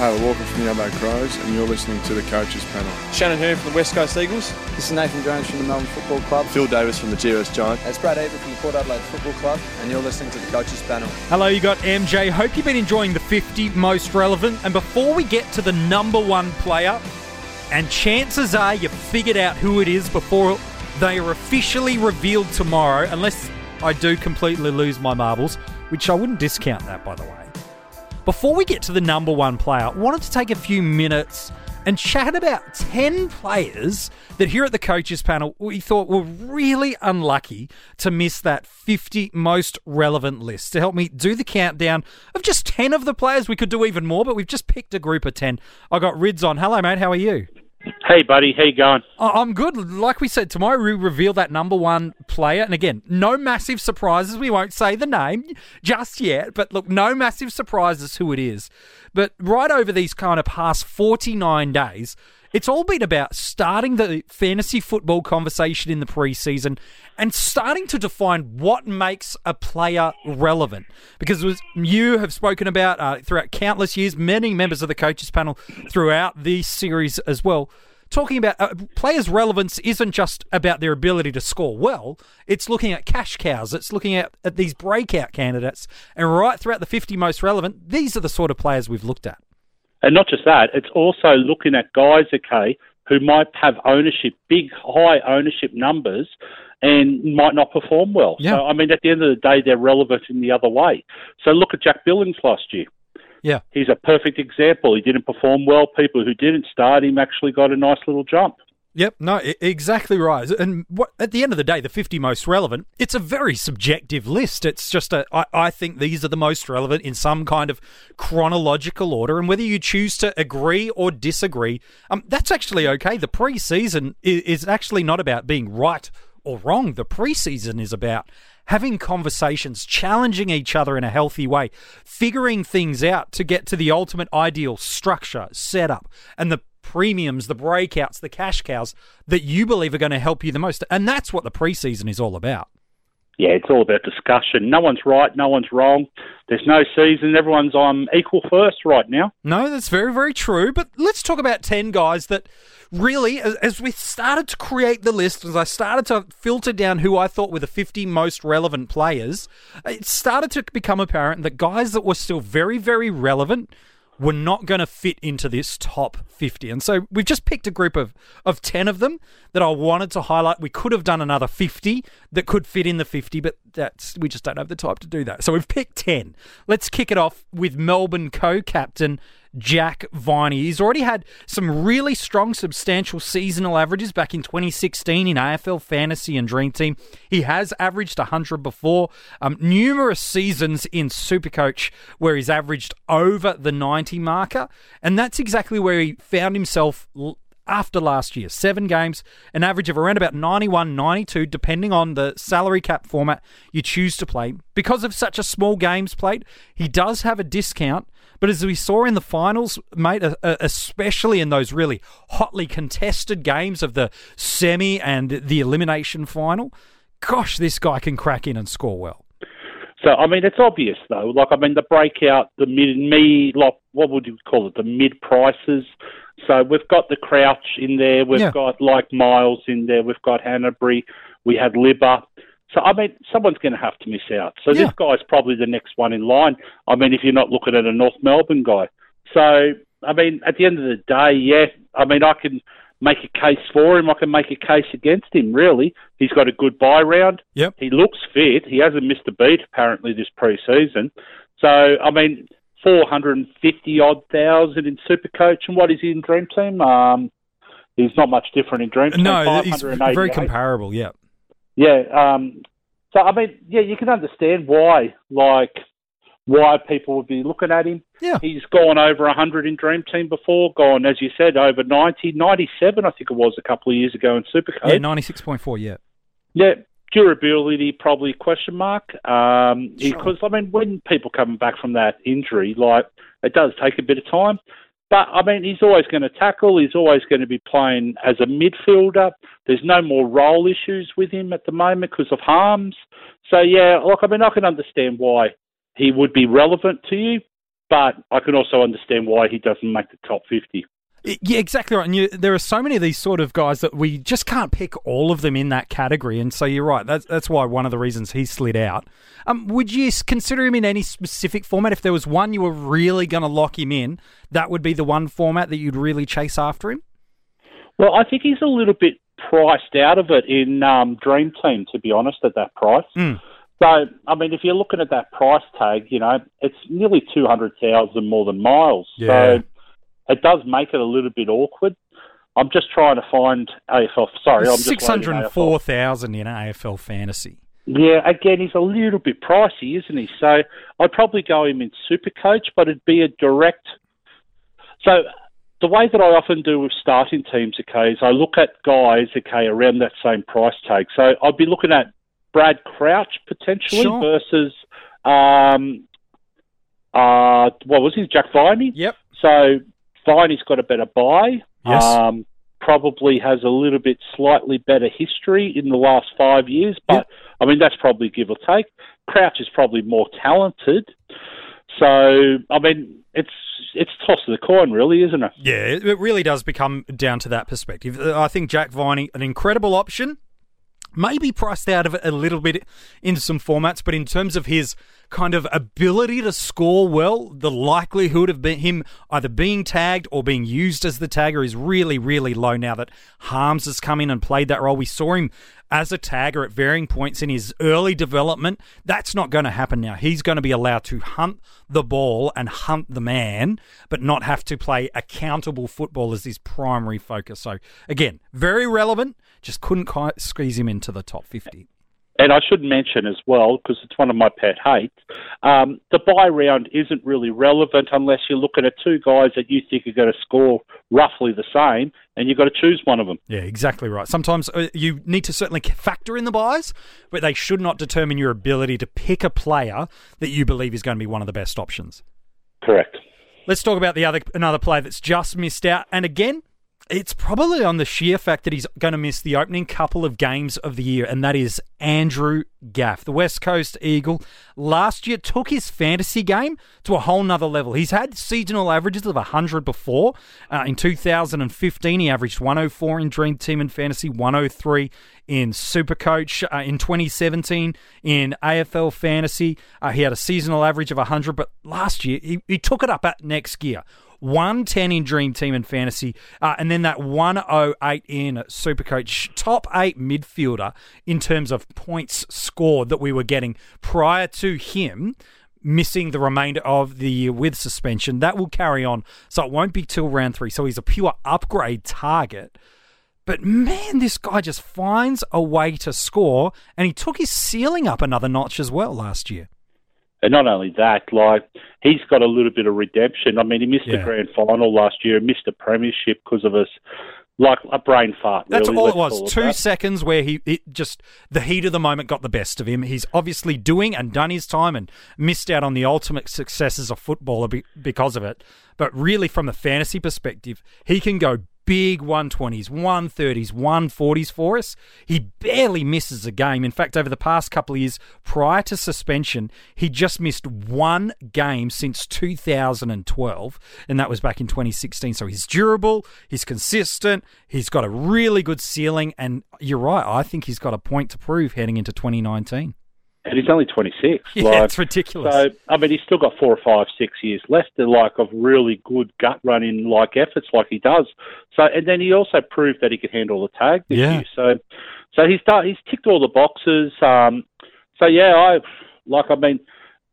Taylor Walker from the Adelaide Crows, and you're listening to the Coaches Panel. Shannon Hurn from the West Coast Eagles. This is Nathan Jones from the Melbourne Football Club. Phil Davis from the GWS Giants. It's Brad Ebert from the Port Adelaide Football Club, and you're listening to the Coaches Panel. Hello, you got MJ. Hope you've been enjoying the 50 most relevant. And before we get to the number one player, and chances are you figured out who it is before they are officially revealed tomorrow, unless I do completely lose my marbles, which I wouldn't discount that, by the way. Before we get to the number one player, I wanted to take a few minutes and chat about 10 players that here at the coaches panel we thought were really unlucky to miss that 50 most relevant list. To help me do the countdown of just 10 of the players, we could do even more, but we've just picked a group of 10. I got Rids on. Hello, mate. How are you? Hey, buddy, how you going? I'm good. Like we said, tomorrow we reveal that number one player. And again, no massive surprises. We won't say the name just yet. But look, no massive surprises who it is. But right over these kind of past 49 days, it's all been about starting the fantasy football conversation in the preseason and starting to define what makes a player relevant. Because was, you have spoken about uh, throughout countless years, many members of the coaches panel throughout this series as well. Talking about uh, players' relevance isn't just about their ability to score well. It's looking at cash cows. It's looking at, at these breakout candidates. And right throughout the 50 most relevant, these are the sort of players we've looked at. And not just that, it's also looking at guys, okay, who might have ownership, big, high ownership numbers, and might not perform well. Yeah. So, I mean, at the end of the day, they're relevant in the other way. So, look at Jack Billings last year. Yeah. He's a perfect example. He didn't perform well. People who didn't start him actually got a nice little jump. Yep, no, exactly right. And what, at the end of the day, the 50 most relevant, it's a very subjective list. It's just a, I, I think these are the most relevant in some kind of chronological order. And whether you choose to agree or disagree, um, that's actually okay. The preseason is, is actually not about being right or wrong. The preseason is about having conversations, challenging each other in a healthy way, figuring things out to get to the ultimate ideal structure, setup, and the premiums, the breakouts, the cash cows that you believe are going to help you the most. And that's what the preseason is all about. Yeah, it's all about discussion. No one's right, no one's wrong. There's no season. Everyone's on equal first right now. No, that's very, very true. But let's talk about 10 guys that really, as we started to create the list, as I started to filter down who I thought were the 50 most relevant players, it started to become apparent that guys that were still very, very relevant were not going to fit into this top 50. And so we've just picked a group of, of 10 of them that I wanted to highlight. We could have done another 50 that could fit in the 50, but that's we just don't have the time to do that. So we've picked 10. Let's kick it off with Melbourne co-captain Jack Viney. He's already had some really strong, substantial seasonal averages back in 2016 in AFL Fantasy and Dream Team. He has averaged 100 before. Um, numerous seasons in Supercoach where he's averaged over the 90 marker. And that's exactly where he found himself after last year. Seven games, an average of around about 91, 92, depending on the salary cap format you choose to play. Because of such a small games played, he does have a discount. But as we saw in the finals, mate, uh, uh, especially in those really hotly contested games of the semi and the elimination final, gosh, this guy can crack in and score well. So I mean, it's obvious though. Like I mean, the breakout, the mid, me, like what would you call it? The mid prices. So we've got the Crouch in there. We've yeah. got like Miles in there. We've got Hannebery. We had Libba. So I mean, someone's going to have to miss out. So yeah. this guy's probably the next one in line. I mean, if you're not looking at a North Melbourne guy. So I mean, at the end of the day, yeah. I mean, I can make a case for him. I can make a case against him. Really, he's got a good buy round. Yep. He looks fit. He hasn't missed a beat apparently this pre-season. So I mean, four hundred and fifty odd thousand in Supercoach, and what is he in Dream Team? Um, he's not much different in Dream Team. No, he's very comparable. Yeah. Yeah. Um, so I mean, yeah, you can understand why, like, why people would be looking at him. Yeah. He's gone over 100 in Dream Team before, gone, as you said, over 90, 97, I think it was a couple of years ago in Supercoach. Yeah, 96.4, yeah. Yeah, durability probably question mark. Um, sure. Because, I mean, when people coming back from that injury, like, it does take a bit of time. But I mean, he's always going to tackle. He's always going to be playing as a midfielder. There's no more role issues with him at the moment because of Harmes. So yeah, look, I mean, I can understand why he would be relevant to you. but I can also understand why he doesn't make the top 50. Yeah, exactly right. And you, there are so many of these sort of guys that we just can't pick all of them in that category. And so you're right. That's that's why one of the reasons he slid out. Um, would you consider him in any specific format? If there was one you were really going to lock him in, that would be the one format that you'd really chase after him. Well, I think he's a little bit priced out of it in um, Dream Team, to be honest, at that price. Mm. So, I mean, if you're looking at that price tag, you know, it's nearly 200,000 more than Miles. Yeah. So it does make it a little bit awkward. I'm just trying to find AFL. Sorry, I'm just six hundred and four thousand in AFL fantasy. Yeah, again, he's a little bit pricey, isn't he? So I'd probably go him in Super Coach, but it'd be a direct. So the way that I often do with starting teams, okay, is I look at guys, okay, around that same price tag. So I'd be looking at Brad Crouch potentially Sure. versus um, uh, what was he, Jack Viney? Yep. So Viney's got a better buy. Yes. Um, probably has a little bit slightly better history in the last five years, but I mean that's probably give or take. Crouch is probably more talented. So I mean it's it's toss of the coin, really, isn't it? Yeah, it really does become down to that perspective. Uh, I think Jack Viney, an incredible option, maybe priced out of it a little bit in some formats, but in terms of his kind of ability to score well, the likelihood of him either being tagged or being used as the tagger is really, really low now that Harmes has come in and played that role. We saw him as a tagger at varying points in his early development. That's not going to happen now. He's going to be allowed to hunt the ball and hunt the man, but not have to play accountable football as his primary focus. So, again, very relevant. Just couldn't quite squeeze him into the top 50. And I should mention as well, because it's one of my pet hates, um, the buy round isn't really relevant unless you're looking at two guys that you think are going to score roughly the same, and you've got to choose one of them. Yeah, exactly right. Sometimes uh, you need to certainly factor in the buys, but they should not determine your ability to pick a player that you believe is going to be one of the best options. Correct. Let's talk about the other another player that's just missed out, and again, it's probably on the sheer fact that he's going to miss the opening couple of games of the year, and that is Andrew Gaff, the West Coast Eagle. Last year took his fantasy game to a whole nother level. He's had seasonal averages of 100 before. Uh, in 2015, he averaged 104 in Dream Team and Fantasy, 103 in Supercoach. Uh, in 2017, in AFL Fantasy, uh, he had a seasonal average of 100, but last year he, he took it up at next gear. 110 in Dream Team and Fantasy, uh, and then that 108 in Supercoach. Top eight midfielder in terms of points scored that we were getting prior to him missing the remainder of the year with suspension. That will carry on, so it won't be till round three. So he's a pure upgrade target. But man, this guy just finds a way to score, and he took his ceiling up another notch as well last year. And not only that, like he's got a little bit of redemption. I mean, he missed Yeah. the grand final last year, missed a premiership because of us, like a brain fart. That's really, all it was. Two seconds where he it just the heat of the moment got the best of him. He's obviously doing and done his time and missed out on the ultimate success as a footballer because of it. But really, from a fantasy perspective, he can go big 120s, 130s, 140s for us. He barely misses a game. In fact, over the past couple of years prior to suspension, he just missed one game since 2012, and that was back in 2016. So he's durable, he's consistent, he's got a really good ceiling, and you're right, I think he's got a point to prove heading into 2019. And he's only 26. Yeah, like, it's ridiculous. So I mean, he's still got four or five, six years left. Of, like of really good gut running like efforts, like he does. So and then he also proved that he could handle the tag this Yeah. year. So so he's done, he's ticked all the boxes. Um, so yeah, I like. I mean,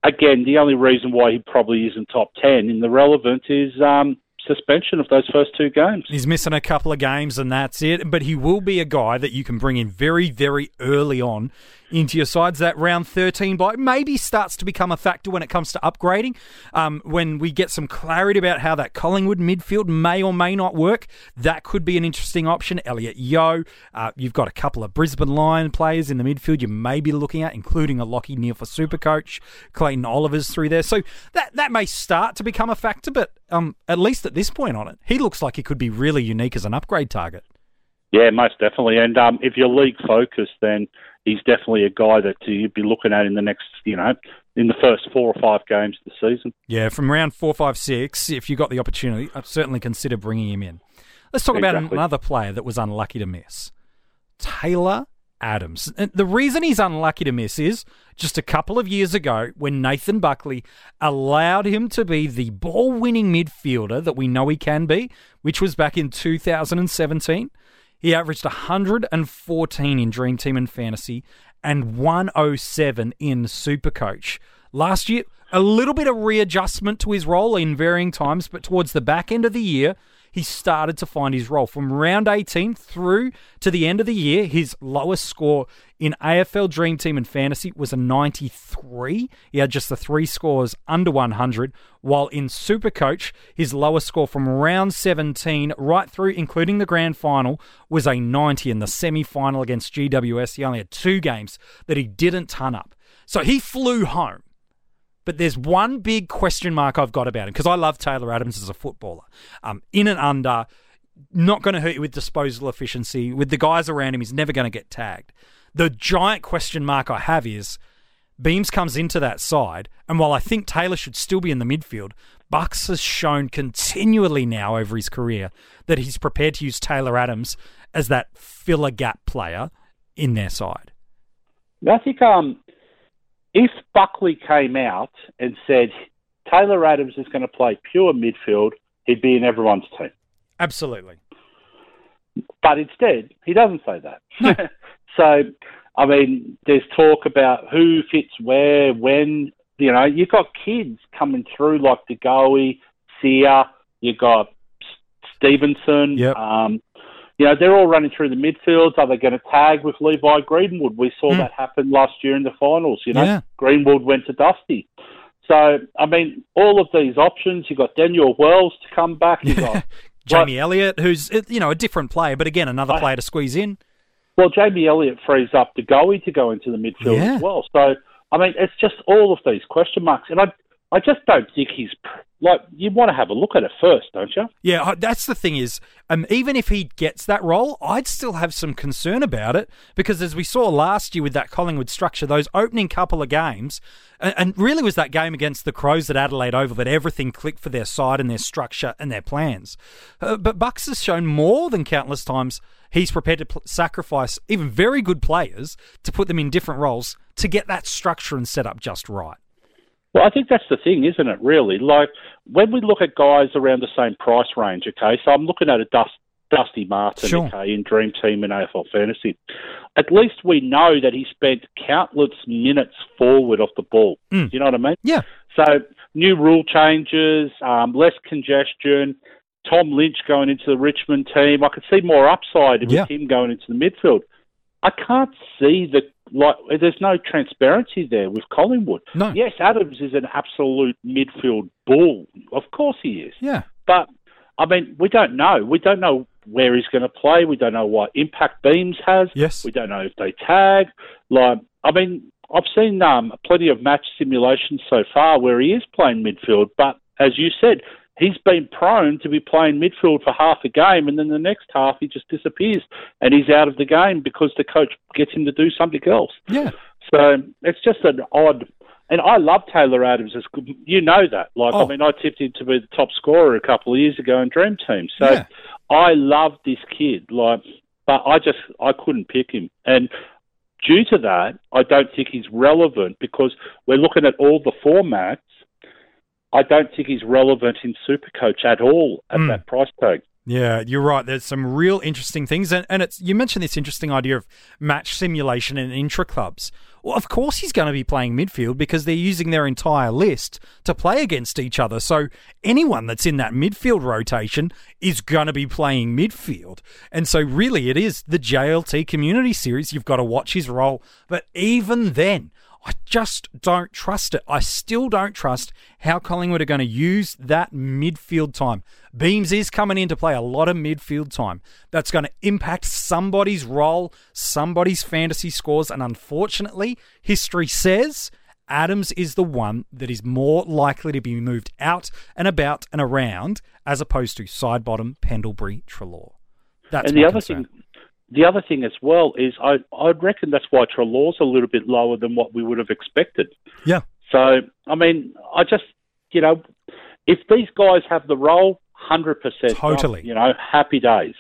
again, the only reason why he probably isn't top ten in the relevant is um, suspension of those first two games. He's missing a couple of games and that's it. But he will be a guy that you can bring in very, very early on into your sides. That round 13 by maybe starts to become a factor when it comes to upgrading. Um, when we get some clarity about how that Collingwood midfield may or may not work, that could be an interesting option. Elliot Yeo, uh, you've got a couple of Brisbane Lion players in the midfield you may be looking at, including a Lachie Neale for Supercoach, Clayton Oliver's through there. So that that may start to become a factor, but um, at least at this point on it, he looks like he could be really unique as an upgrade target. Yeah, most definitely. And um, if you're league focused, then he's definitely a guy that you'd be looking at in the next, you know, in the first four or five games of the season. Yeah, from round four, five, six, if you got the opportunity, I'd certainly consider bringing him in. Let's talk exactly. about another player that was unlucky to miss Taylor Adams. And the reason he's unlucky to miss is just a couple of years ago when Nathan Buckley allowed him to be the ball winning midfielder that we know he can be, which was back in 2017. He averaged 114 in Dream Team and Fantasy and 107 in Supercoach. Last year, a little bit of readjustment to his role in varying times, but towards the back end of the year, he started to find his role. From round 18 through to the end of the year, his lowest score in AFL Dream Team and Fantasy was a 93. He had just the three scores under 100, while in Supercoach, his lowest score from round 17 right through, including the grand final, was a 90. In the semi final against GWS, he only had two games that he didn't turn up. So he flew home. But there's one big question mark I've got about him because I love Taylor Adams as a footballer. Um, in and under, not going to hurt you with disposal efficiency. With the guys around him, he's never going to get tagged. The giant question mark I have is Beams comes into that side, and while I think Taylor should still be in the midfield, Bucks has shown continually now over his career that he's prepared to use Taylor Adams as that filler gap player in their side. I think um, if Buckley came out and said Taylor Adams is going to play pure midfield, he'd be in everyone's team. Absolutely. But instead, he doesn't say that. so, I mean, there's talk about who fits where, when. You know, you've got kids coming through like De Goey, Sier, you've got Stephenson. Yep. Um, you know, they're all running through the midfields. Are they going to tag with Levi Greenwood? We saw mm. that happen last year in the finals. You know, yeah. Greenwood went to Dusty. So, I mean, all of these options. You've got Daniel Wells to come back. You've got Jamie but, Elliott, who's you know a different player, but again another player to squeeze in. Well, Jamie Elliott frees up De Goey to go into the midfield yeah. as well. So, I mean, it's just all of these question marks, and I, I just don't think he's like you want to have a look at it first, don't you? Yeah, that's the thing is, um, even if he gets that role, I'd still have some concern about it because as we saw last year with that Collingwood structure, those opening couple of games, and, and really was that game against the Crows at Adelaide Oval that everything clicked for their side and their structure and their plans. Uh, but Bucks has shown more than countless times he's prepared to pl- sacrifice even very good players to put them in different roles to get that structure and set up just right. Well, I think that's the thing, isn't it, really? Like, when we look at guys around the same price range, okay, so I'm looking at a Dust, Dusty Martin, sure. okay, in Dream Team and AFL Fantasy. At least we know that he spent countless minutes forward off the ball. Mm. You know what I mean? Yeah. So, new rule changes, um, less congestion, Tom Lynch going into the Richmond team. I could see more upside with yeah. him going into the midfield. I can't see the like. There's no transparency there with Collingwood. No. Yes, Adams is an absolute midfield bull. Of course he is. Yeah. But I mean, we don't know. We don't know where he's going to play. We don't know what impact Beams has. Yes. We don't know if they tag. Like, I mean, I've seen um, plenty of match simulations so far where he is playing midfield, but as you said, he's been prone to be playing midfield for half a game, and then the next half he just disappears and he's out of the game because the coach gets him to do something else. Yeah. So it's just an odd. And I love Taylor Adams. As good, you know that. Like oh. I mean, I tipped him to be the top scorer a couple of years ago in Dream Team. So yeah. I love this kid. Like, but I just I couldn't pick him. And due to that, I don't think he's relevant because we're looking at all the formats I don't think he's relevant in Supercoach at all at mm. that price tag. Yeah, you're right. There's some real interesting things, and, and it's you mentioned this interesting idea of match simulation in intra clubs. Well, of course he's going to be playing midfield because they're using their entire list to play against each other. So anyone that's in that midfield rotation is going to be playing midfield, and so really it is the JLT Community Series. You've got to watch his role, but even then, I just don't trust it. I still don't trust how Collingwood are going to use that midfield time. Beams is coming in to play a lot of midfield time. That's going to impact somebody's role, somebody's fantasy scores, and unfortunately, history says Adams is the one that is more likely to be moved out and about and around as opposed to Sidebottom, Pendlebury, Treloar. That's and the other concern. thing the other thing as well is I I reckon that's why Treloar's a little bit lower than what we would have expected. Yeah. So, I mean, I just, you know, if these guys have the role, 100%. Totally. You know, happy days.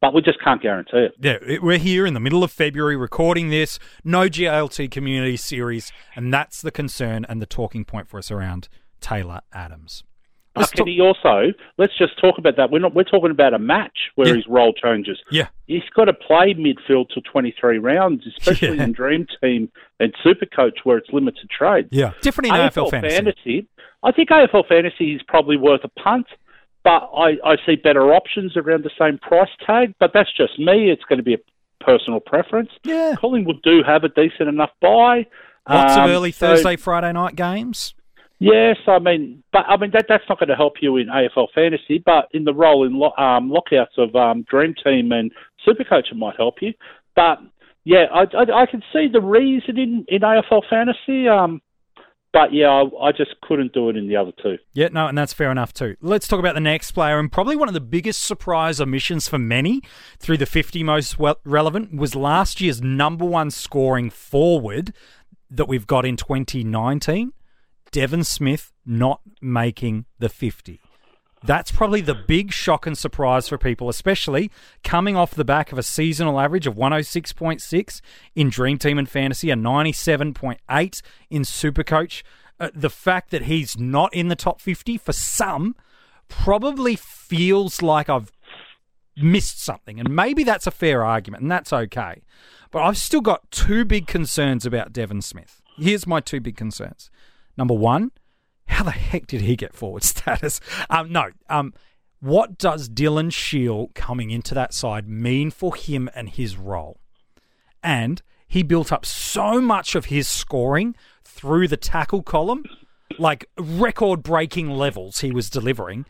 But we just can't guarantee it. Yeah, we're here in the middle of February recording this. No JLT community series, and that's the concern and the talking point for us around Taylor Adams. Uh, Let's can talk- he also, let's just talk about that. We're not, we're talking about a match where Yeah. his role changes. yeah, He's got to play midfield till 23 rounds, especially Yeah. in Dream Team and Super Coach where it's limited trade. yeah, different in AFL, fantasy. I think AFL fantasy is probably worth a punt, but I, I see better options around the same price tag. But that's just me. It's going to be a personal preference. Yeah, Collingwood do have a decent enough buy. lots Um, of early so- Thursday, Friday night games. Yes, I mean, but I mean that that's not going to help you in AFL fantasy, but in the role in lo- um, lockouts of um, Dream Team and Supercoach, it might help you. But yeah, I, I, I can see the reason in, in AFL fantasy. Um, but yeah, I, I just couldn't do it in the other two. Yeah, no, and that's fair enough too. Let's talk about the next player, and probably one of the biggest surprise omissions for many through the 50 most well- relevant was last year's number one scoring forward that we've got in 2019, Devon Smith not making the 50. That's probably the big shock and surprise for people, especially coming off the back of a seasonal average of 106.6 in Dream Team and Fantasy, a 97.8 in Supercoach. Uh, the fact that he's not in the top 50 for some probably feels like I've missed something. And maybe that's a fair argument, and that's okay. But I've still got two big concerns about Devon Smith. Here's my two big concerns. Number one, how the heck did he get forward status? Um, no. Um, what does Dylan Shiel coming into that side mean for him and his role? And he built up so much of his scoring through the tackle column, like record breaking levels he was delivering.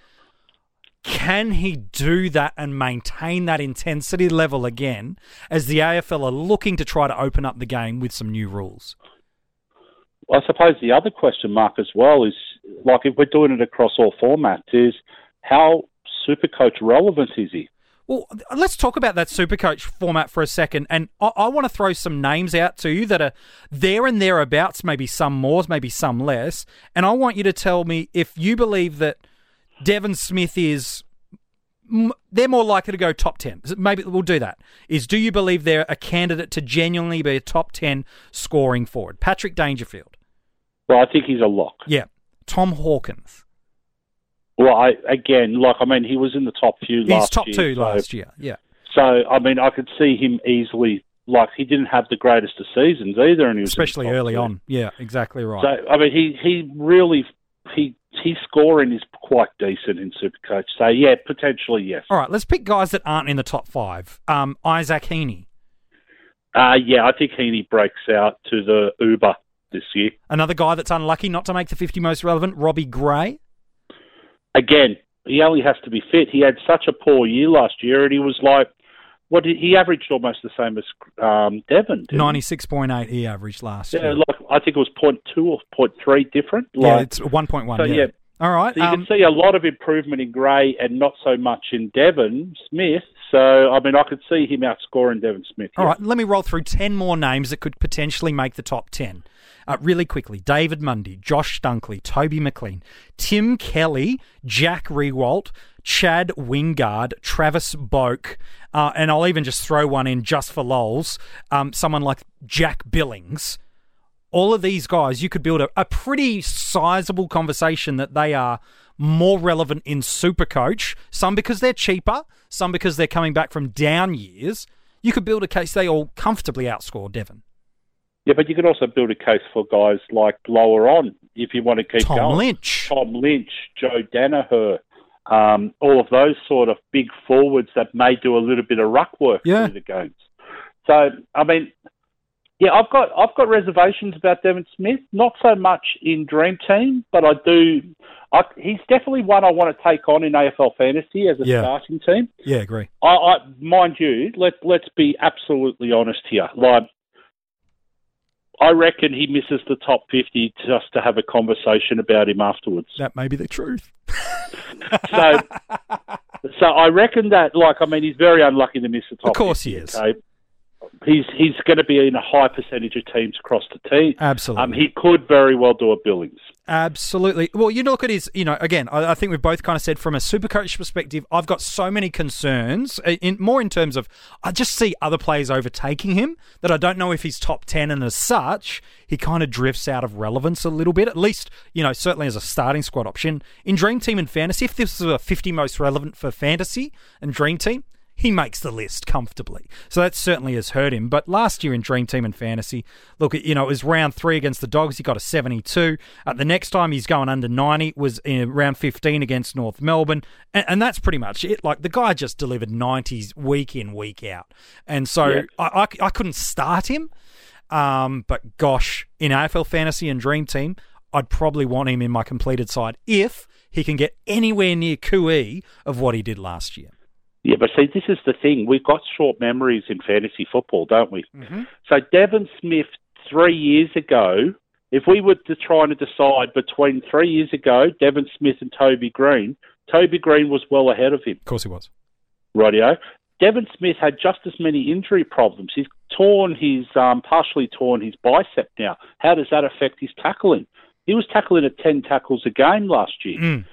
Can he do that and maintain that intensity level again as the AFL are looking to try to open up the game with some new rules? I suppose the other question mark as well is like if we're doing it across all formats, is how Supercoach relevant is he? Well, let's talk about that Supercoach format for a second. And I, I want to throw some names out to you that are there and thereabouts, maybe some more, maybe some less. And I want you to tell me if you believe that Devon Smith is. They're more likely to go top 10. Maybe we'll do that. Is do you believe they're a candidate to genuinely be a top 10 scoring forward? Patrick Dangerfield. Well, I think he's a lock. Yeah. Tom Hawkins. Well, I again, like I mean, he was in the top few He's last top year. two so- last year. Yeah. So, I mean, I could see him easily. Like he didn't have the greatest of seasons either, and he was Especially early two. on. Yeah, exactly right. So, I mean, he he really he his scoring is quite decent in Supercoach. So, yeah, potentially yes. All right, let's pick guys that aren't in the top five. Um, Isaac Heaney, Uh, yeah, I think Heaney breaks out to the Uber this year. another guy that's unlucky not to make the 50 most relevant. Robbie Gray, Again, he only has to be fit. He had such a poor year last year, and he was like, what did, he averaged almost the same as um, Devon. 96.8 he averaged last Yeah, year. like I think it was point two or point three different. yeah, it's 1.1. so yeah. yeah, All right. So you um, can see a lot of improvement in Gray and not so much in Devon Smith. So, I mean, I could see him outscoring Devon Smith. all yeah. right, let me roll through 10 more names that could potentially make the top 10. Uh, really quickly David Mundy, Josh Dunkley, Toby McLean, Tim Kelly, Jack Riewoldt, Chad Wingard, Travis Boak, uh, and I'll even just throw one in just for lols. Um, someone like Jack Billings. All of these guys, you could build a, a pretty sizable conversation that they are more relevant in Supercoach. Some because they're cheaper, some because they're coming back from down years. You could build a case they all comfortably outscore Devon. Yeah, but you could also build a case for guys like lower on if you want to keep Tom going. Lynch. Tom Lynch, Joe Daniher, um, all of those sort of big forwards that may do a little bit of ruck work Yeah. through the games. So, I mean, yeah, I've got I've got reservations about Devon Smith. Not so much in Dream Team, but I do. I, he's definitely one I want to take on in AFL fantasy as a Yeah. starting team. Yeah, agree. I, I mind you, let let's be absolutely honest here. Like, I reckon he misses the top fifty just to have a conversation about him afterwards. That may be the truth. So, so I reckon that, like, I mean, he's very unlucky to miss the top. Of course 50, he is. Okay? He's he's going to be in a high percentage of teams across the team. Absolutely. Um, he could very well do a Billings. Absolutely. Well, you look at his, you know, again, I, I think we've both kind of said from a super coach perspective, I've got so many concerns, uh, in, more in terms of I just see other players overtaking him that I don't know if he's top 10, and as such, he kind of drifts out of relevance a little bit, at least, you know, certainly as a starting squad option. In Dream Team and Fantasy, if this was a 50 most relevant for Fantasy and Dream Team, he makes the list comfortably. So that certainly has hurt him. But last year in Dream Team and Fantasy, look, you know, it was round three against the Dogs. He got a 72. Uh, the next time he's going under 90 was in round 15 against North Melbourne. And, and that's pretty much it. Like the guy just delivered 90s week in, week out. And so yeah. I, I, I, couldn't start him. Um, but gosh, in AFL Fantasy and Dream Team, I'd probably want him in my completed side if he can get anywhere near Cooee of what he did last year. Yeah, but see, this is the thing. We've got short memories in fantasy football, don't we? Mm-hmm. So Devon Smith three years ago, if we were to try to decide between three years ago, Devon Smith and Toby Greene, Toby Greene was well ahead of him. Of course he was. Radio. Devon Smith had just as many injury problems. He's torn his, um, partially torn his bicep now. How does that affect his tackling? He was tackling at 10 tackles a game last year. Mm.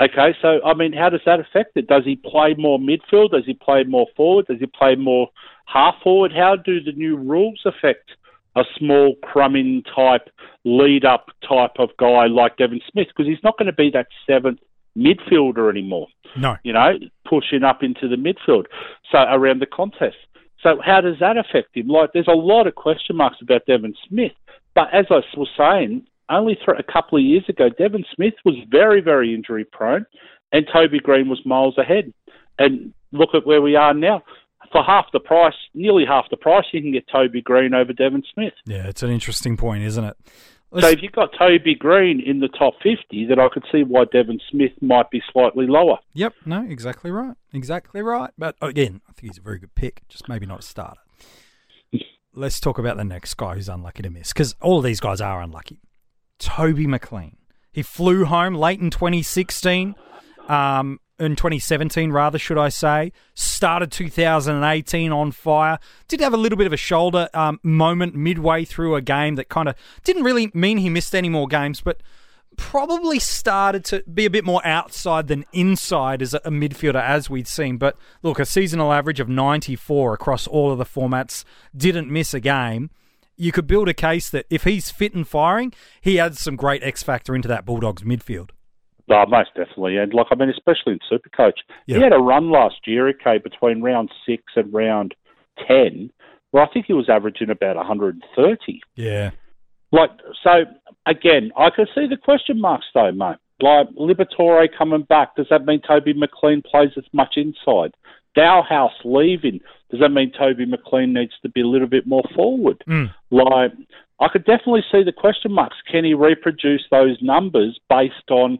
Okay, so I mean, how does that affect it? Does he play more midfield? Does he play more forward? Does he play more half forward? How do the new rules affect a small crumbing type, lead up type of guy like Devon Smith? Because he's not going to be that seventh midfielder anymore. No, you know, pushing up into the midfield. So around the contest. So how does that affect him? Like, there's a lot of question marks about Devon Smith. But as I was saying, only th- a couple of years ago, Devon Smith was very, very injury prone, and Toby Greene was miles ahead. And look at where we are now. For half the price, nearly half the price, you can get Toby Greene over Devon Smith. Yeah, it's an interesting point, isn't it? Let's... So if you've got Toby Greene in the top 50, then I could see why Devon Smith might be slightly lower. Yep, no, exactly right. Exactly right. But again, I think he's a very good pick, just maybe not a starter. Let's talk about the next guy who's unlucky to miss, because all of these guys are unlucky. Toby McLean. He flew home late in 2016, um, in 2017, rather, should I say. Started 2018 on fire. Did have a little bit of a shoulder um, moment midway through a game that kind of didn't really mean he missed any more games, but probably started to be a bit more outside than inside as a midfielder, as we'd seen. But look, a seasonal average of 94 across all of the formats, didn't miss a game you could build a case that if he's fit and firing, he adds some great X factor into that Bulldogs midfield. Oh, most definitely. And, like, I mean, especially in Supercoach. He had a run last year, okay, between round six and round 10, where I think he was averaging about 130. Yeah. Like, so, again, I can see the question marks, though, mate. Like, Liberatore coming back, does that mean Toby McLean plays as much inside? Dahlhaus leaving, does that mean Toby McLean needs to be a little bit more forward? Mm. Like, I could definitely see the question marks. Can he reproduce those numbers based on,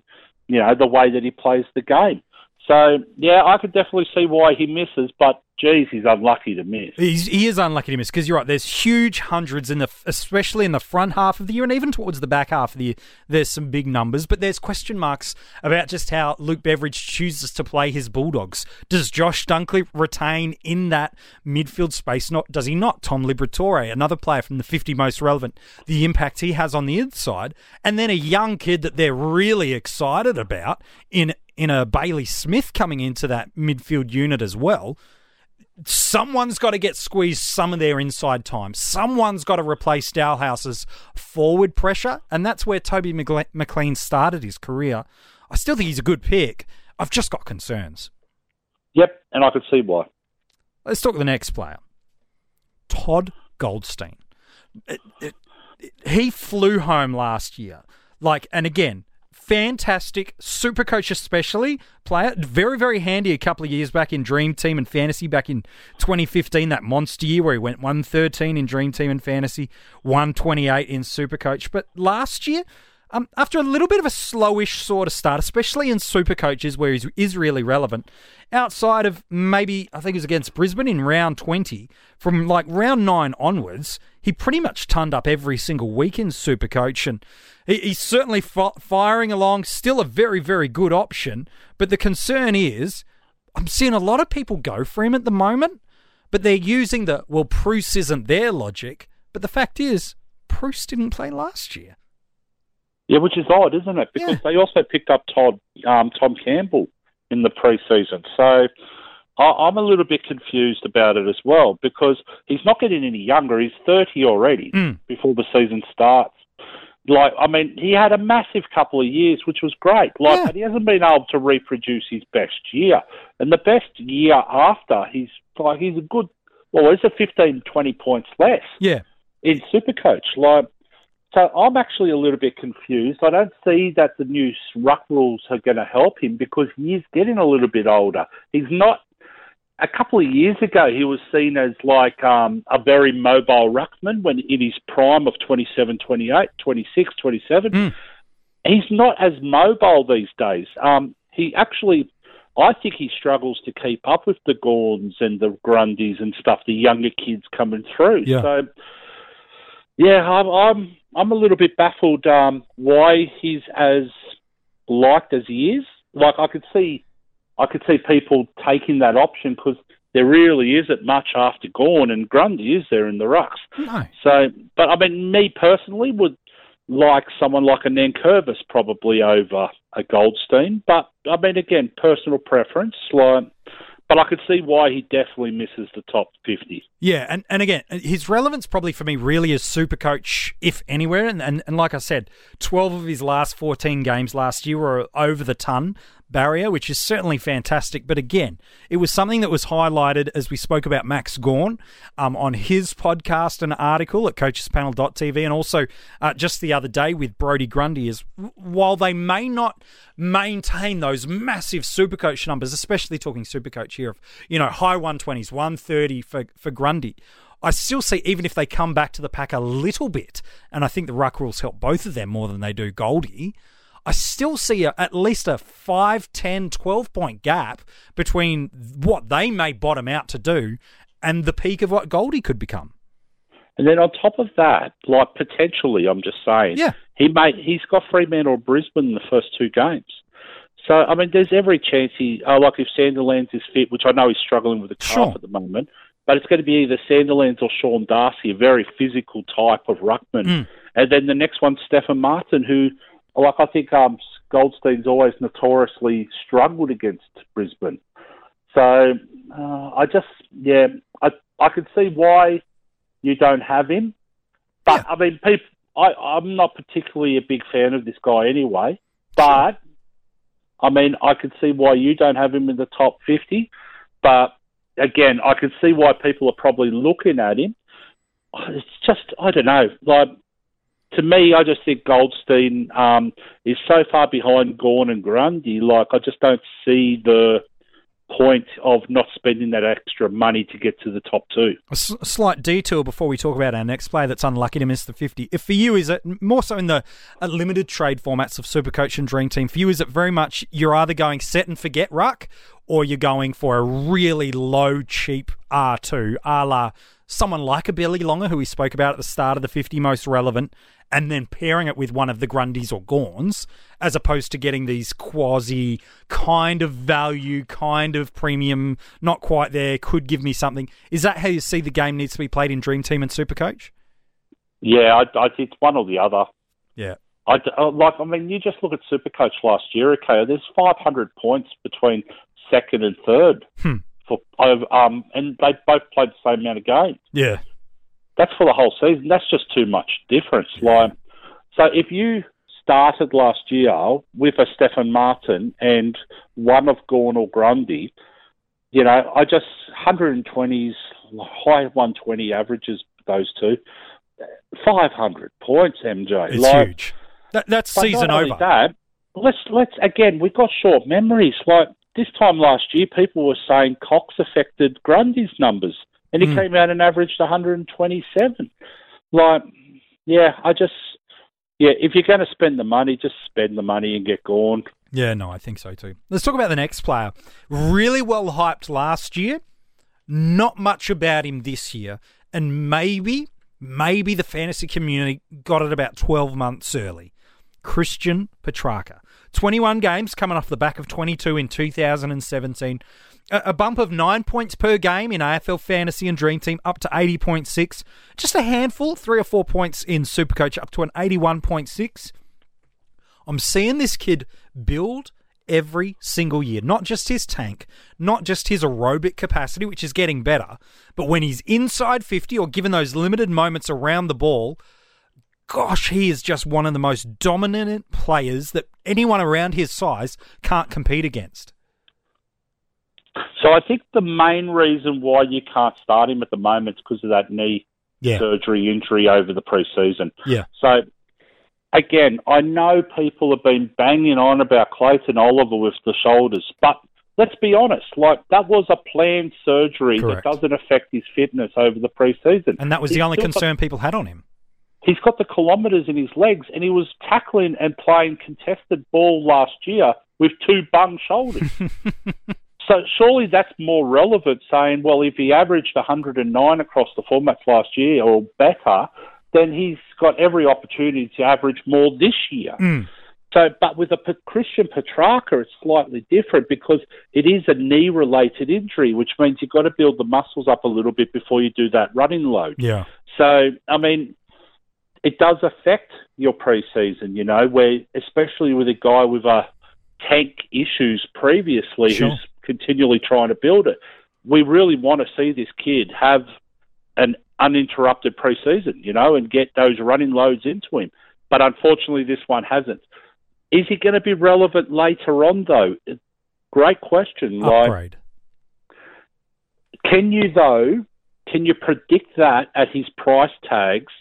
you know, the way that he plays the game? So yeah, I could definitely see why he misses, but geez, he's unlucky to miss. He's, he is unlucky to miss because you're right. There's huge hundreds in the, especially in the front half of the year, and even towards the back half of the year. There's some big numbers, but there's question marks about just how Luke Beveridge chooses to play his Bulldogs. Does Josh Dunkley retain in that midfield space? Not does he not? Tom Liberatore, another player from the 50 most relevant, the impact he has on the inside, and then a young kid that they're really excited about in in a Bailey Smith coming into that midfield unit as well. Someone's got to get squeezed some of their inside time. Someone's got to replace Dahlhaus's forward pressure, and that's where Toby McLean started his career. I still think he's a good pick. I've just got concerns. Yep, and I can see why. Let's talk the next player, Todd Goldstein. It, it, it, he flew home last year. Like, and again, fantastic super coach especially player. Very very handy a couple of years back in dream team and fantasy back in 2015 that monster year where he went 113 in dream team and fantasy 128 in super coach. But last year um, after a little bit of a slowish sort of start, especially in super coaches where he is really relevant, outside of maybe, I think it was against Brisbane in round 20, from like round 9 onwards, he pretty much turned up every single week in super coach and he, he's certainly fi- firing along, still a very, very good option. But the concern is, I'm seeing a lot of people go for him at the moment. But they're using the, well, Bruce isn't their logic. But the fact is, Bruce didn't play last year. Yeah, which is odd, isn't it? Because Yeah. they also picked up Todd, um, Tom Campbell in the preseason. So I, I'm a little bit confused about it as well because he's not getting any younger. He's 30 already Mm. before the season starts. Like, I mean, he had a massive couple of years, which was great. Like, Yeah. but he hasn't been able to reproduce his best year. And the best year after, he's like, he's a good, well, he's a 15, 20 points less Yeah. in Supercoach. Like, so I'm actually a little bit confused. I don't see that the new ruck rules are going to help him because he is getting a little bit older. He's not. A couple of years ago, he was seen as like um, a very mobile ruckman when in his prime of 27, 28, 26, 27. Mm. He's not as mobile these days. Um, he actually, I think he struggles to keep up with the Gawns and the Grundys and stuff, the younger kids coming through. Yeah. So, yeah, I'm I'm I'm a little bit baffled um, why he's as liked as he is. Like I could see, I could see people taking that option because there really isn't much after Gawn and Grundy is there in the rucks. No. So, but I mean, me personally would like someone like a Nankervis probably over a Goldstein. But I mean, again, personal preference. Like, but I could see why he definitely misses the top fifty. Yeah, and, and again, his relevance probably for me really is super coach, if anywhere. And, and, and like I said, 12 of his last 14 games last year were over the ton barrier, which is certainly fantastic. But again, it was something that was highlighted as we spoke about Max Gawn um, on his podcast and article at coachespanel.tv, and also uh, just the other day with Brodie Grundy. Is while they may not maintain those massive supercoach numbers, especially talking supercoach here of you know high 120s, 130 for for Grundy. I still see, even if they come back to the pack a little bit, and I think the ruck rules help both of them more than they do Goldie, I still see a, at least a 5, 10, 12 point gap between what they may bottom out to do and the peak of what Goldie could become. And then on top of that, like potentially, I'm just saying, Yeah. he may he's got Fremantle or Brisbane in the first two games. So I mean, there's every chance he, uh, like if Sandilands is fit, which I know he's struggling with the calf Sure. at the moment, but it's going to be either Sandilands or Sean Darcy, a very physical type of ruckman, Mm. and then the next one's Stefan Martin, who, like I think um, Goldstein's always notoriously struggled against Brisbane. So uh, I just, yeah, I I could see why you don't have him, but I mean, people, I I'm not particularly a big fan of this guy anyway. But I mean, I could see why you don't have him in the top fifty, but again, I can see why people are probably looking at him. It's just I don't know, like. To me, I just think Goldstein um, is so far behind Gawn and Grundy. Like, I just don't see the point of not spending that extra money to get to the top two. A s- a slight detour before we talk about our next player that's unlucky to miss the 50. If for you, is it more so in the limited trade formats of Supercoach and Dream Team? For you, is it very much you're either going set and forget ruck or you're going for a really low, cheap R2, a la someone like a Billy Longer, who we spoke about at the start of the 50 most relevant, and then pairing it with one of the Grundys or Gawns, as opposed to getting these quasi kind of value, kind of premium, not quite there, could give me something. Is that how you see the game needs to be played in Dream Team and Supercoach? Yeah, I, I, it's one or the other. Yeah. I, I- like, I mean, you just look at Supercoach last year. Okay, there's 500 points between second and third Hmm. for um, and they both played the same amount of games. Yeah. That's for the whole season. That's just too much difference. Like, so if you started last year with a Stefan Martin and one of Gawn or Grundy, you know, I just 120s, high 120 averages, those two, 500 points, MJ. It's Like, huge. That, that's season over. That, let's let's again. We've got short memories. Like this time last year, people were saying Cox affected Grundy's numbers, and he Mm. came out and averaged 127. Like, yeah, I just yeah. If you're going to spend the money, just spend the money and get gone. Yeah, no, I think so too. Let's talk about the next player. Really well hyped last year. Not much about him this year. And maybe, maybe the fantasy community got it about 12 months early. Christian Petracca. 21 games coming off the back of 22 in 2017. A, a bump of nine points per game in AFL Fantasy and Dream Team up to 80.6. Just a handful, three or four points in Supercoach up to an 81.6. I'm seeing this kid build every single year. Not just his tank, not just his aerobic capacity, which is getting better, but when he's inside 50 or given those limited moments around the ball, gosh, he is just one of the most dominant players that anyone around his size can't compete against. So I think the main reason why you can't start him at the moment is because of that knee yeah. surgery injury over the preseason. Yeah. So again, I know people have been banging on about Clayton Oliver with the shoulders, but let's be honest, like that was a planned surgery Correct. that doesn't affect his fitness over the preseason. And that was He's the only concern people had on him. He's got the kilometres in his legs, and he was tackling and playing contested ball last year with two bung shoulders. so surely that's more relevant. Saying, well, if he averaged 109 across the formats last year or better, then he's got every opportunity to average more this year. Mm. So, but with a P- Christian Petracca, it's slightly different because it is a knee-related injury, which means you've got to build the muscles up a little bit before you do that running load. Yeah. So, I mean, it does affect your preseason, you know, where especially with a guy with a tank issues previously Sure. who's continually trying to build it. We really want to see this kid have an uninterrupted preseason, you know, and get those running loads into him. But unfortunately, this one hasn't. Is he going to be relevant later on, though? Great question. Like, can you though? Can you predict that at his price tags?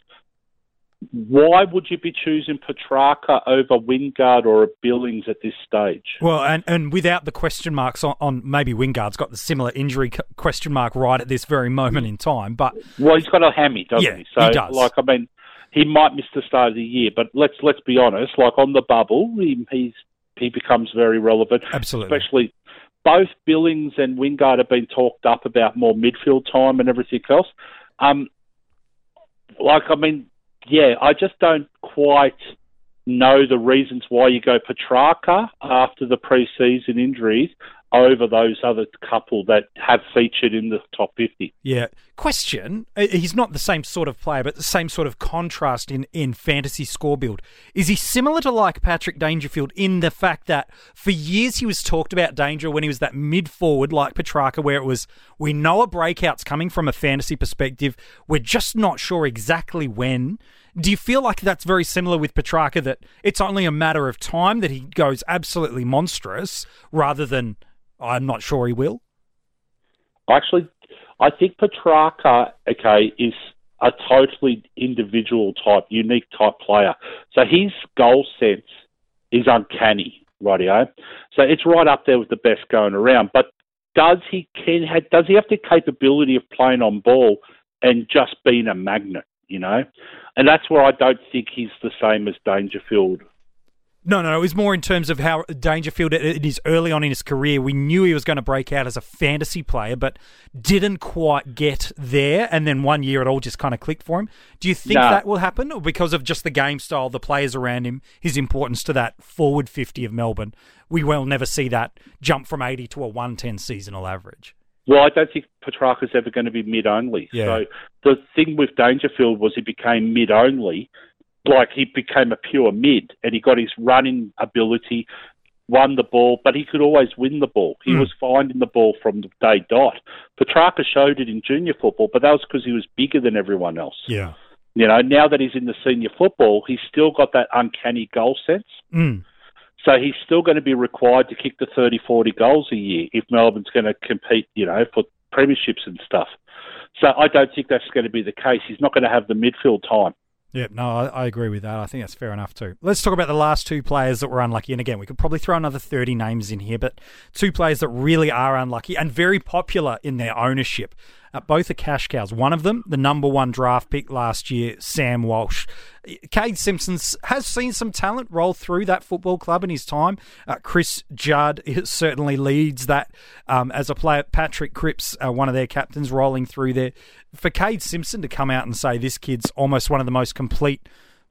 Why would you be choosing Petracca over Wingard or Billings at this stage? Well, and, and without the question marks on, on maybe Wingard's got the similar injury question mark right at this very moment in time, but Well, he's got a hammy, doesn't Yeah, he? So, he does. like, I mean, he might miss the start of the year, but let's let's be honest. Like on the bubble, he he's, he becomes very relevant. absolutely. especially both Billings and Wingard have been talked up about more midfield time and everything else. Um, like, I mean, yeah, I just don't quite know the reasons why you go Petracca after the preseason injuries over those other couple that have featured in the top 50. Yeah. Question. uh, He's not the same sort of player, but the same sort of contrast in, in fantasy score build. Is he similar to like Patrick Dangerfield in the fact that for years he was talked about Danger when he was that mid forward like Petracca, where it was, we know a breakout's coming from a fantasy perspective. We're just not sure exactly when. Do you feel like that's very similar with Petracca, that it's only a matter of time that he goes absolutely monstrous rather than, I'm not sure he will? Actually, I think Petracca, okay, is a totally individual type, unique type player. So his goal sense is uncanny, rightio. So it's right up there with the best going around. But does he can does he have the capability of playing on ball and just being a magnet? You know, and that's where I don't think he's the same as Dangerfield. No, no, it was more in terms of how Dangerfield, it is early on in his career, we knew he was going to break out as a fantasy player, but didn't quite get there. And then one year it all just kind of clicked for him. Do you think No. that will happen? Or because of just the game style, the players around him, his importance to that forward 50 of Melbourne, we will never see that jump from 80 to a 110 seasonal average? Well, I don't think Petracca's ever going to be mid only. Yeah. So the thing with Dangerfield was he became mid only, like he became a pure mid, and he got his running ability, won the ball, but he could always win the ball. He Mm. was finding the ball from the day dot. Petracca showed it in junior football, but that was because he was bigger than everyone else. Yeah. You know, now that he's in the senior football, he's still got that uncanny goal sense. Mm. So he's still going to be required to kick the 30, 40 goals a year if Melbourne's going to compete, you know, for premierships and stuff. So I don't think that's going to be the case. He's not going to have the midfield time. Yeah, no, I, I agree with that. I think that's fair enough too. Let's talk about the last two players that were unlucky. And again, we could probably throw another 30 names in here, but two players that really are unlucky and very popular in their ownership. Uh, both are cash cows. One of them, the number one draft pick last year, Sam Walsh. Cade Simpsons has seen some talent roll through that football club in his time. Uh, Chris Judd certainly leads that um, as a player. Patrick Cripps, uh, one of their captains, rolling through there. For Cade Simpson to come out and say this kid's almost one of the most complete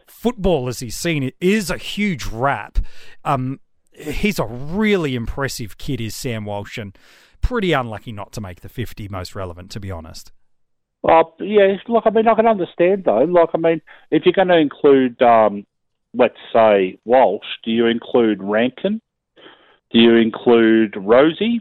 footballers he's seen, it is a huge rap. Um, he's a really impressive kid, is Sam Walsh, and pretty unlucky not to make the 50 most relevant, to be honest. Well, yeah, look, I mean, I can understand though. Like, I mean, if you're going to include, um, let's say, Walsh, do you include Rankine? Do you include Rozee?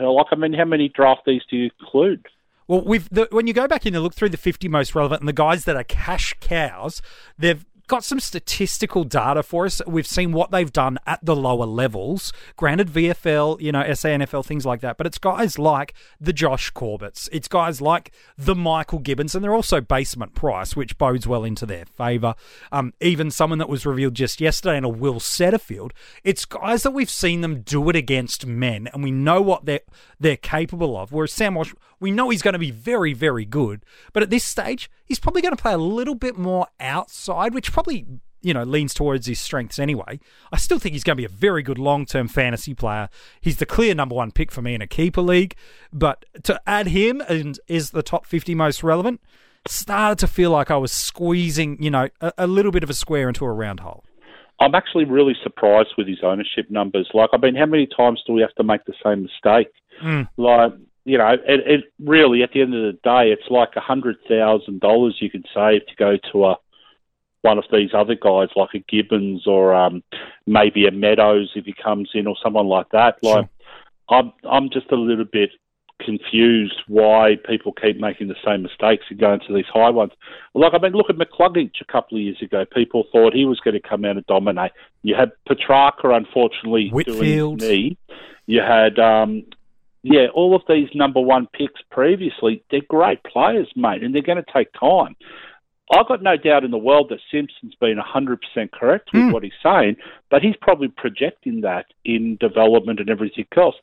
Like, I mean, how many draftees do you include? Well, the, when you go back in and look through the 50 most relevant and the guys that are cash cows, they've got some statistical data for us. We've seen what they've done at the lower levels. Granted, VFL, you know, SANFL, things like that, but it's guys like the Josh Corbett's. It's guys like the Michael Gibbons, and they're also basement price, which bodes well into their favour. Um, even someone that was revealed just yesterday in a Will Setterfield. It's guys that we've seen them do it against men, and we know what they're they're capable of. Whereas Sam Walsh, we know he's going to be very, very good, but at this stage, he's probably going to play a little bit more outside, which probably you know leans towards his strengths anyway. I still think he's going to be a very good long-term fantasy player. He's the clear number one pick for me in a keeper league, but to add him and is the top 50 most relevant, started to feel like I was squeezing, you know, a, a little bit of a square into a round hole. I'm actually really surprised with his ownership numbers. Like, I mean, how many times do we have to make the same mistake? Mm. Like, you know, it, it really at the end of the day, it's like a hundred thousand dollars you could save to go to a one of these other guys, like a Gibbons or um, maybe a Meadows if he comes in, or someone like that. Like, sure. I'm I'm just a little bit confused why people keep making the same mistakes and going to these high ones. Like, I mean, look at McCluggage a couple of years ago. People thought he was going to come out and dominate. You had Petracca, unfortunately, Whitfield. doing knee. You had um, yeah, all of these number one picks previously, they're great players, mate, and they're going to take time. I've got no doubt in the world that Simpson's been 100% correct with mm. what he's saying, but he's probably projecting that in development and everything else,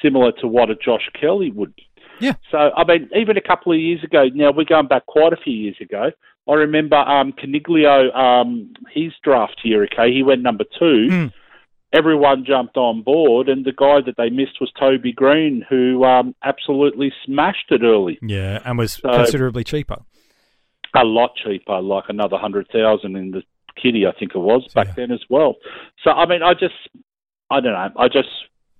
similar to what a Josh Kelly would. Yeah. So, I mean, even a couple of years ago, now we're going back quite a few years ago, I remember um, Coniglio, um, his draft year, okay, he went number two. Mm everyone jumped on board, and the guy that they missed was Toby Greene, who um, absolutely smashed it early. Yeah, and was so, considerably cheaper. A lot cheaper, like another hundred thousand in the kitty, I think it was back yeah. then as well. So I mean, I just, I don't know, I just,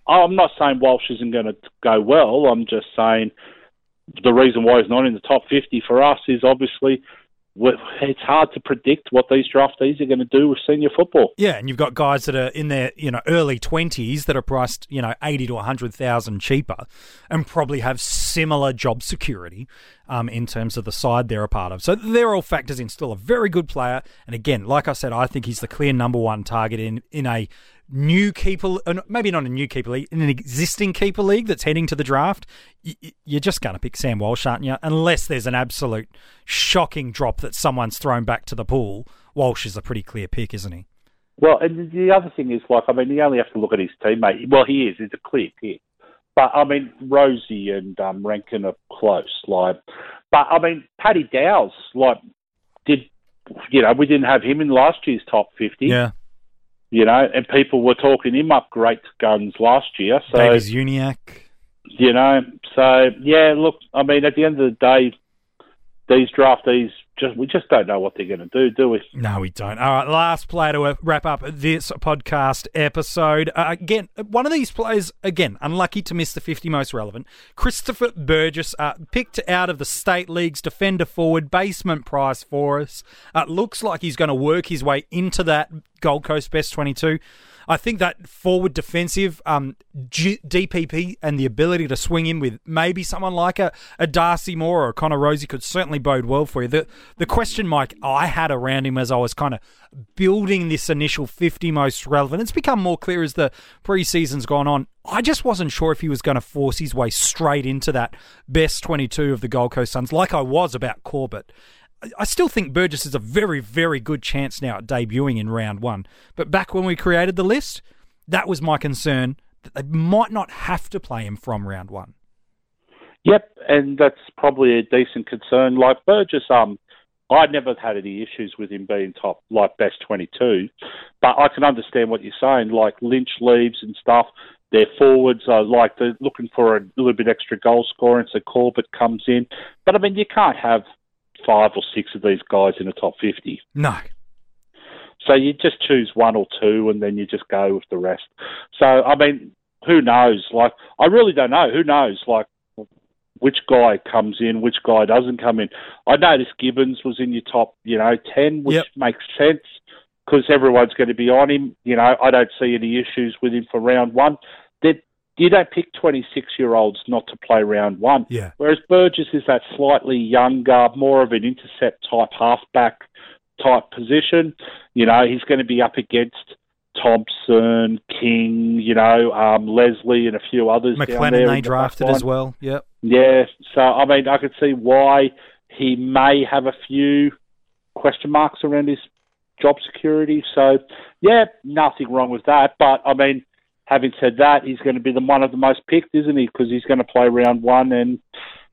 I'm not saying Walsh isn't going to go well. I'm just saying the reason why he's not in the top 50 for us is obviously it's hard to predict what these draftees are going to do with senior football. Yeah, and you've got guys that are in their you know early twenties that are priced you know eighty to hundred thousand cheaper, and probably have similar job security um, in terms of the side they're a part of. So they're all factors in. Still a very good player, and again, like I said, I think he's the clear number one target in in a new keeper, uh, maybe not a new keeper league, in an existing keeper league that's heading to the draft, you're just going to pick Sam Walsh, aren't you? Unless there's an absolute shocking drop that someone's thrown back to the pool. Walsh is a pretty clear pick, isn't he? Well, and the other thing is, like, I mean, you only have to look at his teammate. Well, he is. He's a clear pick. But, I mean, Rozee and um, Rankine are close. Like, but, I mean, Paddy Dow's, like, did, you know, we didn't have him in last year's top 50. Yeah you know, and people were talking him up great guns last year. So Davies Uniacke. You know, so yeah, look, I mean, at the end of the day, these draftees just we just don't know what they're going to do, do we? No, we don't. All right, last player to wrap up this podcast episode. Uh, again, one of these players, again, unlucky to miss the 50 most relevant. Christopher Burgess, uh, picked out of the state leagues, defender forward, basement price for us. Uh, looks like he's going to work his way into that Gold Coast best 22. I think that forward defensive um, G- DPP and the ability to swing in with maybe someone like a, a Darcy Moore or a Connor Rozee could certainly bode well for you. The, the question, Mike, I had around him as I was kind of building this initial 50 most relevant, it's become more clear as the preseason's gone on. I just wasn't sure if he was going to force his way straight into that best 22 of the Gold Coast Suns, like I was about Corbett. I still think Burgess is a very, very good chance now at debuting in round one. But back when we created the list, that was my concern that they might not have to play him from round one. Yep, and that's probably a decent concern. Like Burgess, um, I never had any issues with him being top, like best 22. But I can understand what you're saying. Like Lynch leaves and stuff. Their forwards are like they're looking for a little bit extra goal scoring, so Corbett comes in. But I mean, you can't have five or six of these guys in the top 50. No. So you just choose one or two, and then you just go with the rest. So I mean, who knows? Like, I really don't know. Who knows? Like, which guy comes in, which guy doesn't come in. I noticed Gibbons was in your top, you know, ten, which Yep. makes sense because everyone's going to be on him. You know, I don't see any issues with him for round one. That you don't pick twenty-six-year-olds not to play round one. Yeah. Whereas Burgess is that slightly younger, more of an intercept type halfback type position. You know, he's going to be up against Thompson, King, you know, um, Leslie, and a few others. down there McLennan they drafted back as well. Yep. Yeah, so I mean, I could see why he may have a few question marks around his job security. So, yeah, nothing wrong with that. But I mean, having said that, he's going to be the one of the most picked, isn't he? Because he's going to play round one, and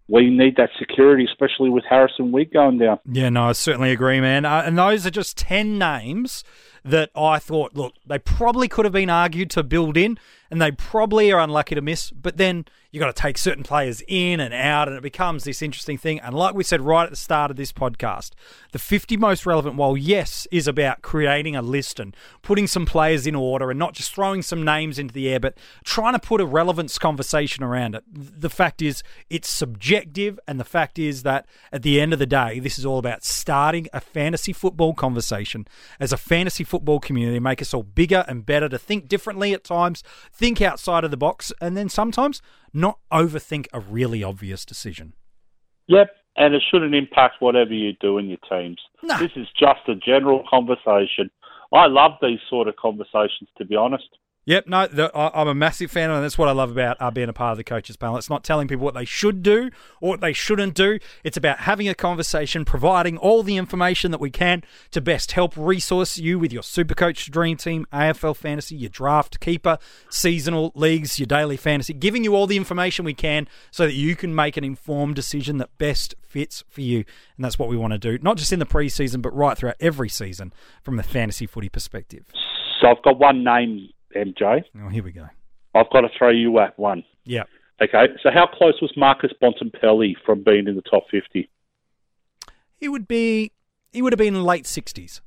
we need that security, especially with Harrison Wigg going down. Yeah, no, I certainly agree, man. Uh, and those are just 10 names that I thought, look, they probably could have been argued to build in, and they probably are unlucky to miss. But then you've got to take certain players in and out, and it becomes this interesting thing. And like we said right at the start of this podcast, the 50 most relevant, while yes, is about creating a list and putting some players in order and not just throwing some names into the air, but trying to put a relevance conversation around it. The fact is, it's subjective, and the fact is that at the end of the day, this is all about starting a fantasy football conversation as a fantasy football community, make us all bigger and better to think differently at times, think outside of the box, and then sometimes not overthink a really obvious decision. Yep, and it shouldn't impact whatever you do in your teams. No. This is just a general conversation. I love these sort of conversations, to be honest. Yep, no, the, I, I'm a massive fan, and that's what I love about uh, being a part of the coaches panel. It's not telling people what they should do or what they shouldn't do. It's about having a conversation, providing all the information that we can to best help resource you with your super coach Dream Team, AFL Fantasy, your draft keeper, seasonal leagues, your daily fantasy, giving you all the information we can so that you can make an informed decision that best fits for you. And that's what we want to do, not just in the preseason, but right throughout every season from a fantasy footy perspective. So I've got one name, MJ. Oh, here we go. I've got to throw you at one. Yeah. Okay, so how close was Marcus Bontempelli from being in the top 50? He would be. He would have been late sixties.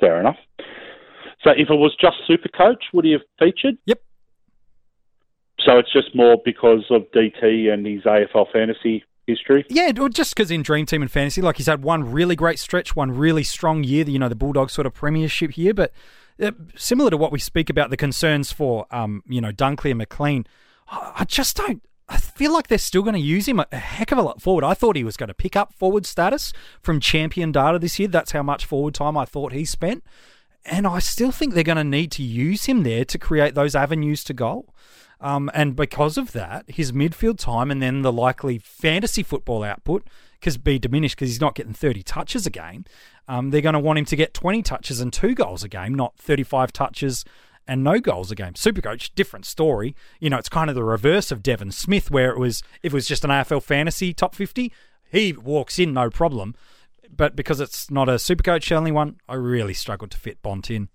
Fair enough. So if it was just Super Coach, would he have featured? Yep. So it's just more because of DT and his AFL fantasy history? Yeah, just because in Dream Team and Fantasy, like he's had one really great stretch, one really strong year, you know, the Bulldogs sort of premiership year, but uh, similar to what we speak about the concerns for, um, you know, Dunkley and McLean, I just don't. I feel like they're still going to use him a a heck of a lot forward. I thought he was going to pick up forward status from champion data this year. That's how much forward time I thought he spent. And I still think they're going to need to use him there to create those avenues to goal. Um, and because of that, his midfield time and then the likely fantasy football output could be diminished because he's not getting 30 touches a game. Um, they're going to want him to get 20 touches and two goals a game, not 35 touches and no goals a game. Supercoach, different story. You know, it's kind of the reverse of Devon Smith, where it was if it was just an AFL fantasy top 50, he walks in no problem. But because it's not a Supercoach only one, I really struggled to fit Bont in.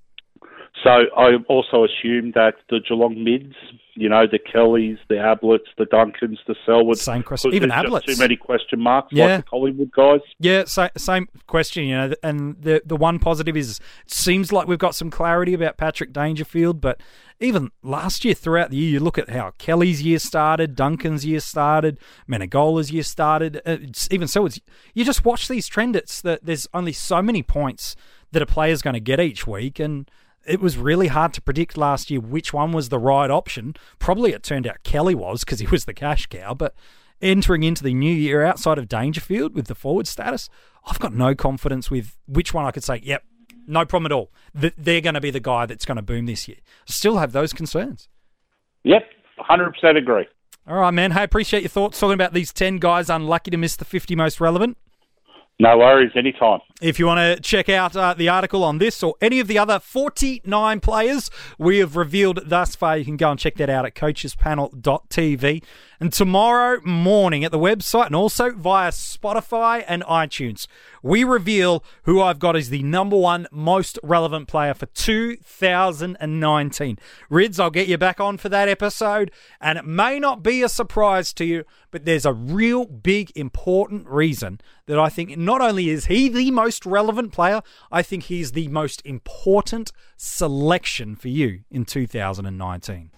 So I also assumed that the Geelong mids, you know, the Kellys, the Ablets, the Duncans, the Selwoods, Same question. Even Ablets. too many question marks Yeah. like the Collingwood guys. Yeah, sa- same question, you know. And the the one positive is it seems like we've got some clarity about Patrick Dangerfield, but even last year throughout the year, you look at how Kelly's year started, Duncan's year started, Menegola's year started. uh, It's, even so, it's you just watch these trend. It's that there's only so many points that a player's going to get each week, and it was really hard to predict last year which one was the right option. Probably it turned out Kelly was because he was the cash cow, but entering into the new year outside of Dangerfield with the forward status, I've got no confidence with which one I could say, yep, no problem at all. They're going to be the guy that's going to boom this year. I still have those concerns. Yep, 100% agree. All right, man. Hey, appreciate your thoughts talking about these 10 guys unlucky to miss the 50 most relevant. No worries, anytime. If you want to check out uh, the article on this or any of the other 49 players we have revealed thus far, you can go and check that out at coachespanel.tv. And tomorrow morning at the website and also via Spotify and iTunes, we reveal who I've got as the number one most relevant player for 2019. Rids, I'll get you back on for that episode. And it may not be a surprise to you, but there's a real big important reason that I think not only is he the most most relevant player, I think he's the most important selection for you in 2019.